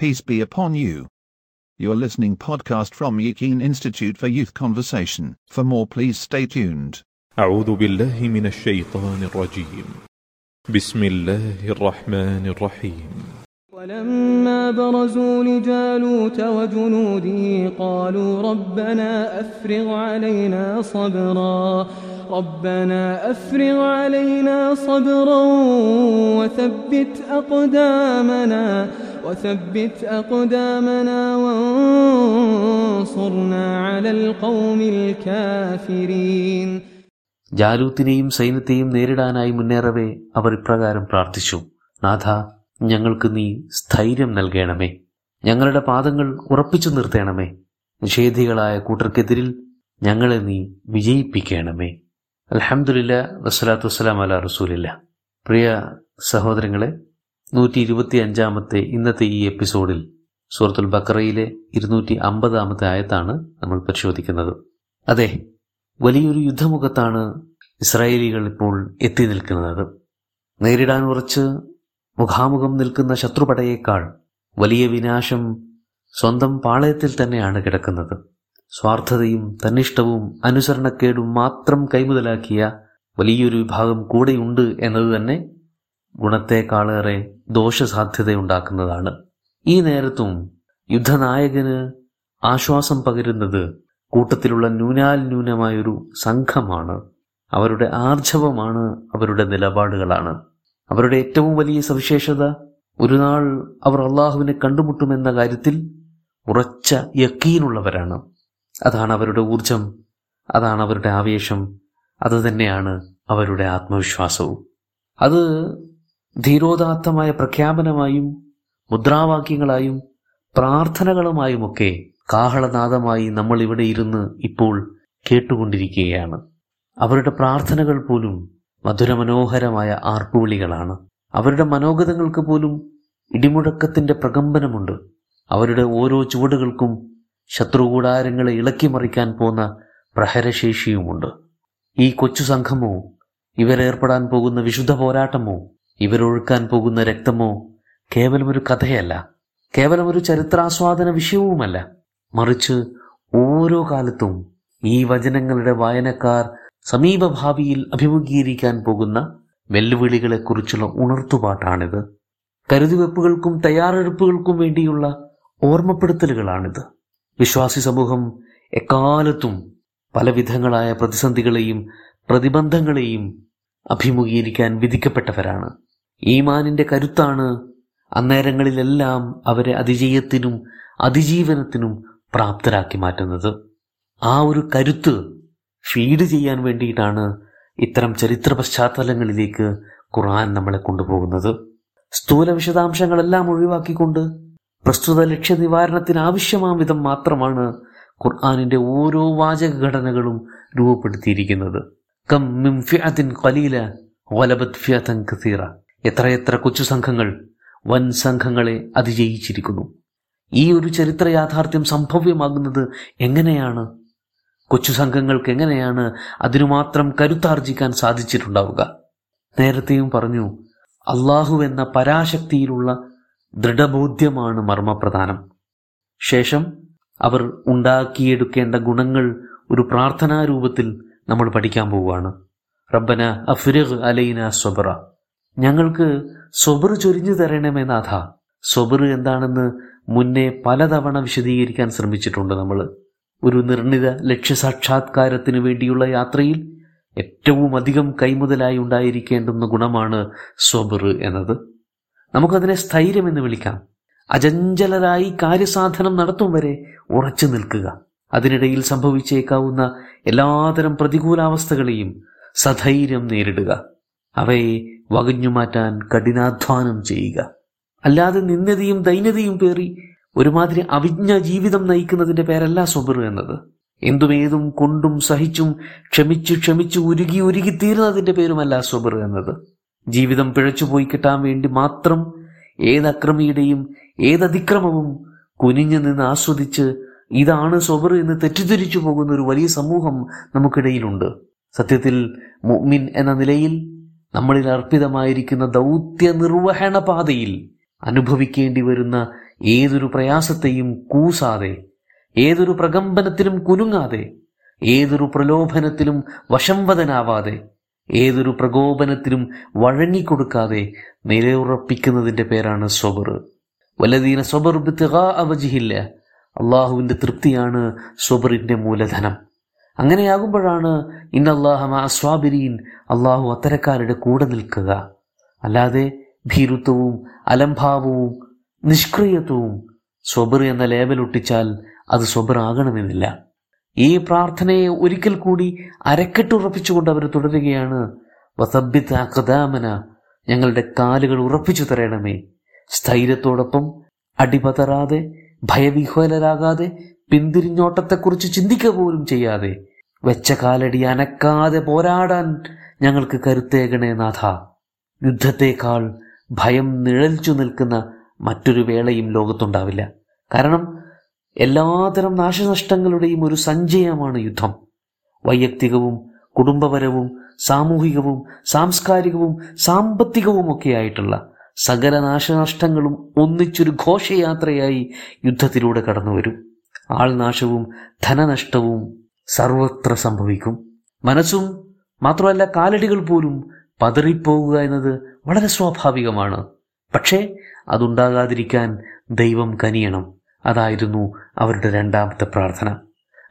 Peace be upon you. You're listening podcast from Yakin Institute for Youth Conversation. For more please stay tuned. أعوذ بالله من الشيطان الرجيم بسم الله الرحمن الرحيم ولما برزوا لجالوت وجنوده قالوا ربنا أفرغ علينا صبرا ربنا أفرغ علينا صبرا وثبت أقدامنا وثبت أقدامنا وانصرنا على القوم الكافرين ജാലൂത്തിനെയും സൈന്യത്തെയും നേരിടാനായി മുന്നേറവേ അവർ ഇപ്രകാരം പ്രാർത്ഥിച്ചു നാഥ ഞങ്ങൾക്ക് നീ സ്ഥൈര്യം നൽകണമേ ഞങ്ങളുടെ പാദങ്ങൾ ഉറപ്പിച്ചു നിർത്തണമേ നിഷേധികളായ കൂട്ടർക്കെതിരിൽ ഞങ്ങളെ നീ വിജയിപ്പിക്കണമേ അലഹമുല്ല വസ്സലാത്തു വസ്സലാം അല റസൂലില്ല. പ്രിയ സഹോദരങ്ങളെ നൂറ്റി ഇരുപത്തി അഞ്ചാമത്തെ ഇന്നത്തെ ഈ എപ്പിസോഡിൽ സൂറത്തുൽ ബക്കറയിലെ ഇരുന്നൂറ്റി അമ്പതാമത്തെ ആയത്താണ് നമ്മൾ പരിശോധിക്കുന്നത്. അതെ വലിയൊരു യുദ്ധമുഖത്താണ് ഇസ്രായേലികൾ ഇപ്പോൾ എത്തി നിൽക്കുന്നത്. നേരിടാൻ ഉറച്ച് മുഖാമുഖം നിൽക്കുന്ന ശത്രുപടയേക്കാൾ വലിയ വിനാശം സ്വന്തം പാളയത്തിൽ തന്നെയാണ് കിടക്കുന്നത്. സ്വാർത്ഥതയും തന്നിഷ്ടവും അനുസരണക്കേടും മാത്രം കൈമുതലാക്കിയ വലിയൊരു വിഭാഗം കൂടെയുണ്ട് എന്നത് തന്നെ ഗുണത്തെക്കാളേറെ ദോഷസാധ്യതയുണ്ടാക്കുന്നതാണ്. ഈ നേരത്തും യുദ്ധനായകന് ആശ്വാസം പകരുന്നത് കൂട്ടത്തിലുള്ള ന്യൂനാൽ ന്യൂനമായൊരു സംഘമാണ്. അവരുടെ ആർജവമാണ് അവരുടെ നിലപാടുകളാണ്. അവരുടെ ഏറ്റവും വലിയ സവിശേഷത ഒരു നാൾ അവർ അള്ളാഹുവിനെ കണ്ടുമുട്ടുമെന്ന കാര്യത്തിൽ ഉറച്ച യക്കീനുള്ളവരാണ്. അതാണ് അവരുടെ ഊർജം അതാണ് അവരുടെ ആവേശം. അത് തന്നെയാണ് അവരുടെ ആത്മവിശ്വാസവും. അത് ധീരോദാത്തമായ പ്രഖ്യാപനമായും മുദ്രാവാക്യങ്ങളായും പ്രാർത്ഥനകളുമായുമൊക്കെ കാഹളനാദമായി നമ്മൾ ഇവിടെ ഇരുന്ന് ഇപ്പോൾ കേട്ടുകൊണ്ടിരിക്കുകയാണ്. അവരുടെ പ്രാർത്ഥനകൾ പോലും മധുരമനോഹരമായ ആർപ്പുവിളികളാണ്. അവരുടെ മനോഗതങ്ങൾക്ക് പോലും ഇടിമുഴക്കത്തിന്റെ പ്രകമ്പനമുണ്ട്. അവരുടെ ഓരോ ചുവടുകൾക്കും ശത്രുകൂടാരങ്ങളെ ഇളക്കിമറിക്കാൻ പോന്ന പ്രഹരശേഷിയുമുണ്ട്. ഈ കൊച്ചു സംഘമോ ഇവരേർപ്പെടാൻ പോകുന്ന വിശുദ്ധ പോരാട്ടമോ ഇവരൊഴുക്കാൻ പോകുന്ന രക്തമോ കേവലമൊരു കഥയല്ല. കേവലമൊരു ചരിത്രാസ്വാദന വിഷയവുമല്ല. മറിച്ച് ഓരോ കാലത്തും ഈ വചനങ്ങളുടെ വായനക്കാർ സമീപഭാവിയിൽ അഭിമുഖീകരിക്കാൻ പോകുന്ന വെല്ലുവിളികളെക്കുറിച്ചുള്ള ഉണർത്തുപാട്ടാണിത്. കരുതിവെപ്പുകൾക്കും തയ്യാറെടുപ്പുകൾക്കും വേണ്ടിയുള്ള ഓർമ്മപ്പെടുത്തലുകളാണിത്. വിശ്വാസി സമൂഹം എക്കാലത്തും പലവിധങ്ങളായ പ്രതിസന്ധികളെയും പ്രതിബന്ധങ്ങളെയും അഭിമുഖീകരിക്കാൻ വിധിക്കപ്പെട്ടവരാണ്. ഈമാനിന്റെ കരുത്താണ് അന്നേരങ്ങളിലെല്ലാം അവരെ അതിജയത്തിനും അതിജീവനത്തിനും പ്രാപ്തരാക്കി മാറ്റുന്നത്. ആ ഒരു കരുത്ത് ഫീഡ് ചെയ്യാൻ വേണ്ടിയിട്ടാണ് ഇത്തരം ചരിത്ര പശ്ചാത്തലങ്ങളിലേക്ക് ഖുർആൻ നമ്മളെ കൊണ്ടുപോകുന്നത്. സ്ഥൂല വിശദാംശങ്ങളെല്ലാം ഒഴിവാക്കിക്കൊണ്ട് പ്രസ്തുത ലക്ഷ്യ നിവാരണത്തിന് ആവശ്യമാം വിധം മാത്രമാണ് ഖുർആാനിന്റെ ഓരോ വാചക ഘടനകളും രൂപപ്പെടുത്തിയിരിക്കുന്നത്. കം മിം ഫിഅത്തിൻ ഖലീല വലബത് ഫിഅതൻ കസീറ. എത്രയെത്ര കൊച്ചു സംഘങ്ങൾ വൻ സംഘങ്ങളെ അതിജയിച്ചിരിക്കുന്നു. ഈ ഒരു ചരിത്ര യാഥാർത്ഥ്യം സംഭവ്യമാകുന്നത് എങ്ങനെയാണ്? കൊച്ചു സംഘങ്ങൾക്ക് എങ്ങനെയാണ് അതിനു മാത്രം കരുത്താർജിക്കാൻ സാധിച്ചിട്ടുണ്ടാവുക? നേരത്തെയും പറഞ്ഞു അള്ളാഹു എന്ന പരാശക്തിയിലുള്ള ദൃഢബോധ്യമാണ് മർമ്മപ്രധാനം. ശേഷം അവർ ഉണ്ടാക്കിയെടുക്കേണ്ട ഗുണങ്ങൾ ഒരു പ്രാർത്ഥനാ രൂപത്തിൽ നമ്മൾ പഠിക്കാൻ പോവുകയാണ്. റബ്ബന അഫിറഗ് അലൈന സ്വബറ ഞങ്ങൾക്ക് സ്വബർ ചൊരിഞ്ഞു തരണമേ നാഥ. സ്വബർ എന്താണെന്ന് മുന്നേ പലതവണ വിശദീകരിക്കാൻ ശ്രമിച്ചിട്ടുണ്ട് നമ്മൾ. ഒരു നിർണിത ലക്ഷ്യസാക്ഷാത്കാരത്തിന് വേണ്ടിയുള്ള യാത്രയിൽ ഏറ്റവും അധികം കൈമുതലായി ഉണ്ടായിരിക്കേണ്ടുന്ന ഗുണമാണ് സ്വബർ എന്നത്. നമുക്കതിനെ സ്ഥൈര്യം എന്ന് വിളിക്കാം. അചഞ്ചലരായി കാര്യസാധനം നടത്തും വരെ ഉറച്ചു നിൽക്കുക. അതിനിടയിൽ സംഭവിച്ചേക്കാവുന്ന എല്ലാതരം പ്രതികൂലാവസ്ഥകളെയും സധൈര്യം നേരിടുക. അവയെ വകഞ്ഞുമാറ്റാൻ കഠിനാധ്വാനം ചെയ്യുക. അല്ലാതെ നിന്ദതയും ദൈന്യതയും പേറി ഒരുമാതിരി അവിജ്ഞ ജീവിതം നയിക്കുന്നതിന്റെ പേരല്ല സ്വബർ എന്നത്. എന്തുമേതും കൊണ്ടും സഹിച്ചും ക്ഷമിച്ചു ക്ഷമിച്ചു ഉരുകി ഉരുകി തീരുന്നതിന്റെ പേരുമല്ല സ്വബർ എന്നത്. ജീവിതം പിഴച്ചുപോയി കിട്ടാൻ വേണ്ടി മാത്രം ഏതക്രമിയുടെയും ഏതതിക്രമവും കുനിഞ്ഞു നിന്ന് ആസ്വദിച്ച് ഇതാണ് സ്വബർ എന്ന് തെറ്റിദ്ധരിച്ചു പോകുന്ന ഒരു വലിയ സമൂഹം നമുക്കിടയിലുണ്ട്. സത്യത്തിൽ മുഅ്മിൻ എന്ന നിലയിൽ നമ്മളിൽ അർപ്പിതമായിരിക്കുന്ന ദൗത്യ നിർവഹണ പാതയിൽ അനുഭവിക്കേണ്ടി വരുന്ന ഏതൊരു പ്രയാസത്തെയും കൂസാതെ ഏതൊരു പ്രകമ്പനത്തിലും കുലുങ്ങാതെ ഏതൊരു പ്രലോഭനത്തിലും വശംവദനാവാതെ ഏതൊരു പ്രകോപനത്തിനും വഴങ്ങിക്കൊടുക്കാതെ നിലയുറപ്പിക്കുന്നതിന്റെ പേരാണ് സ്വബർ വലതീന സ്വബർ അവജിഹില്ല. അള്ളാഹുവിന്റെ തൃപ്തിയാണ് സ്വബറിന്റെ മൂലധനം. അങ്ങനെയാകുമ്പോഴാണ് ഇന്നല്ലാഹമ അസ്വാബിരീൻ അള്ളാഹു അത്തരക്കാരുടെ കൂടെ നിൽക്കുക. അല്ലാതെ ഭീരുത്വവും അലംഭാവവും നിഷ്ക്രിയത്വവും സ്വബർ എന്ന ലേബൽ ഒട്ടിച്ചാൽ അത് സ്വബർ ആകണമെന്നില്ല ഈ പ്രാർത്ഥനയെ ഒരിക്കൽ കൂടി അരക്കെട്ടുറപ്പിച്ചുകൊണ്ട് അവർ തുടരുകയാണ്. വസബിത്ത് കഥാമന ഞങ്ങളുടെ കാലുകൾ ഉറപ്പിച്ചു തരണമേ. സ്ഥൈര്യത്തോടൊപ്പം അടിപതറാതെ ഭയവിഹ്വലരാകാതെ പിന്തിരിഞ്ഞോട്ടത്തെക്കുറിച്ച് ചിന്തിക്കുക പോലും ചെയ്യാതെ വെച്ച കാലടി അനക്കാതെ പോരാടാൻ ഞങ്ങൾക്ക് കരുത്തേകണേ നാഥ. യുദ്ധത്തേക്കാൾ ഭയം നിഴൽച്ചു നിൽക്കുന്ന മറ്റൊരു വേളയും ലോകത്തുണ്ടാവില്ല. കാരണം എല്ലാതരം നാശനഷ്ടങ്ങളുടെയും ഒരു സഞ്ചയമാണ് യുദ്ധം. വൈയക്തികവും കുടുംബപരവും സാമൂഹികവും സാംസ്കാരികവും സാമ്പത്തികവും ഒക്കെ ആയിട്ടുള്ള സകല നാശനഷ്ടങ്ങളും ഒന്നിച്ചൊരു ഘോഷയാത്രയായി യുദ്ധത്തിലൂടെ കടന്നുവരും. ആൾനാശവും ധനനഷ്ടവും സർവത്ര സംഭവിക്കും. മനസ്സും മാത്രമല്ല കാലടികൾ പോലും പതറിപ്പോവുക എന്നത് വളരെ സ്വാഭാവികമാണ്. പക്ഷേ അതുണ്ടാകാതിരിക്കാൻ ദൈവം കനിയണം. അതായിരുന്നു അവരുടെ രണ്ടാമത്തെ പ്രാർത്ഥന.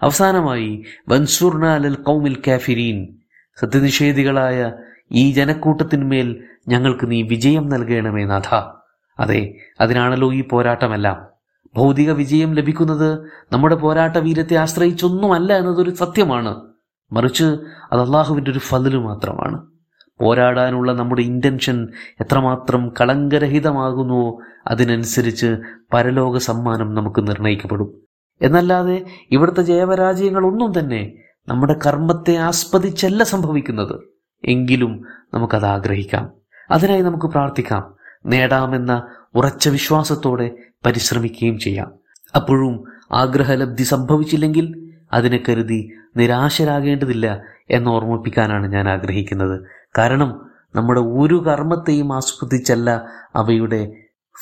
അവസാനമായി വൻസൂർണാലൽ കൗമിൽ കാഫിരീൻ സത്യനിഷേധികളായ ഈ ജനക്കൂട്ടത്തിന്മേൽ ഞങ്ങൾക്ക് നീ വിജയം നൽകണമേ നാഥ. അതെ അതിനാണല്ലോ ഈ പോരാട്ടമെല്ലാം. ഭൗതിക വിജയം ലഭിക്കുന്നത് നമ്മുടെ പോരാട്ട വീരത്തെ ആശ്രയിച്ചൊന്നുമല്ല എന്നതൊരു സത്യമാണ്. മറിച്ച് അത് അള്ളാഹുവിന്റെ ഒരു ഫതിൽ മാത്രമാണ്. പോരാടാനുള്ള നമ്മുടെ ഇന്റൻഷൻ എത്രമാത്രം കളങ്കരഹിതമാകുന്നുവോ അതിനനുസരിച്ച് പരലോക സമ്മാനം നമുക്ക് നിർണയിക്കപ്പെടും. എന്നല്ലാതെ ഇവിടുത്തെ ജയപരാജയങ്ങളൊന്നും തന്നെ നമ്മുടെ കർമ്മത്തെ ആസ്പദിച്ചല്ല സംഭവിക്കുന്നത്. എങ്കിലും നമുക്കത് ആഗ്രഹിക്കാം. അതിനായി നമുക്ക് പ്രാർത്ഥിക്കാം. നേടാമെന്ന ഉറച്ച വിശ്വാസത്തോടെ പരിശ്രമിക്കുകയും ചെയ്യാം. അപ്പോഴും ആഗ്രഹലബ്ധി സംഭവിച്ചില്ലെങ്കിൽ അതിനെ കരുതി നിരാശരാകേണ്ടതില്ല എന്ന് ഓർമ്മിപ്പിക്കാനാണ് ഞാൻ ആഗ്രഹിക്കുന്നത്. കാരണം നമ്മുടെ ഒരു കർമ്മത്തെയും ആസ്വദിച്ചല്ല അവയുടെ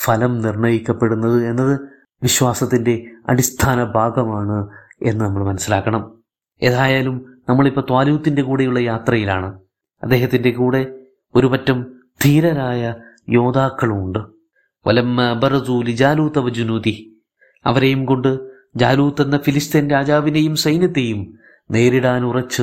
ഫലം നിർണയിക്കപ്പെടുന്നത് എന്നത് വിശ്വാസത്തിന്റെ അടിസ്ഥാന ഭാഗമാണ് എന്ന് നമ്മൾ മനസ്സിലാക്കണം. ഏതായാലും നമ്മളിപ്പോൾ ത്വാലൂത്തിന്റെ കൂടെയുള്ള യാത്രയിലാണ്. അദ്ദേഹത്തിന്റെ കൂടെ ഒരു പറ്റം ധീരരായ യോദ്ധാക്കളുമുണ്ട്. വലമ്മ ബറസൂലി ജാലൂത്ത് ജുനൂതി അവരെയും കൊണ്ട് ജാലൂത്ത് എന്ന ഫിലിസ്തീൻ രാജാവിനെയും സൈന്യത്തെയും നേരിടാൻ ഉറച്ച്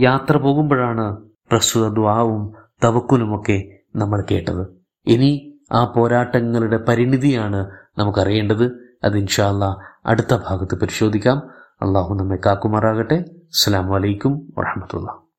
യാത്ര പോകുമ്പോഴാണ് പ്രസ്തുത ദ്വാവും തവക്കുലുമൊക്കെ നമ്മൾ കേട്ടത്. ഇനി ആ പോരാട്ടങ്ങളുടെ പരിണിതിയാണ് നമുക്കറിയേണ്ടത്. അത് ഇൻഷാല്ല അടുത്ത ഭാഗത്ത് പരിശോധിക്കാം. അള്ളാഹു നമ്മെ കാക്കുമാറാകട്ടെ. അസ്സാം വലൈക്കും വാഹമത്തുള്ള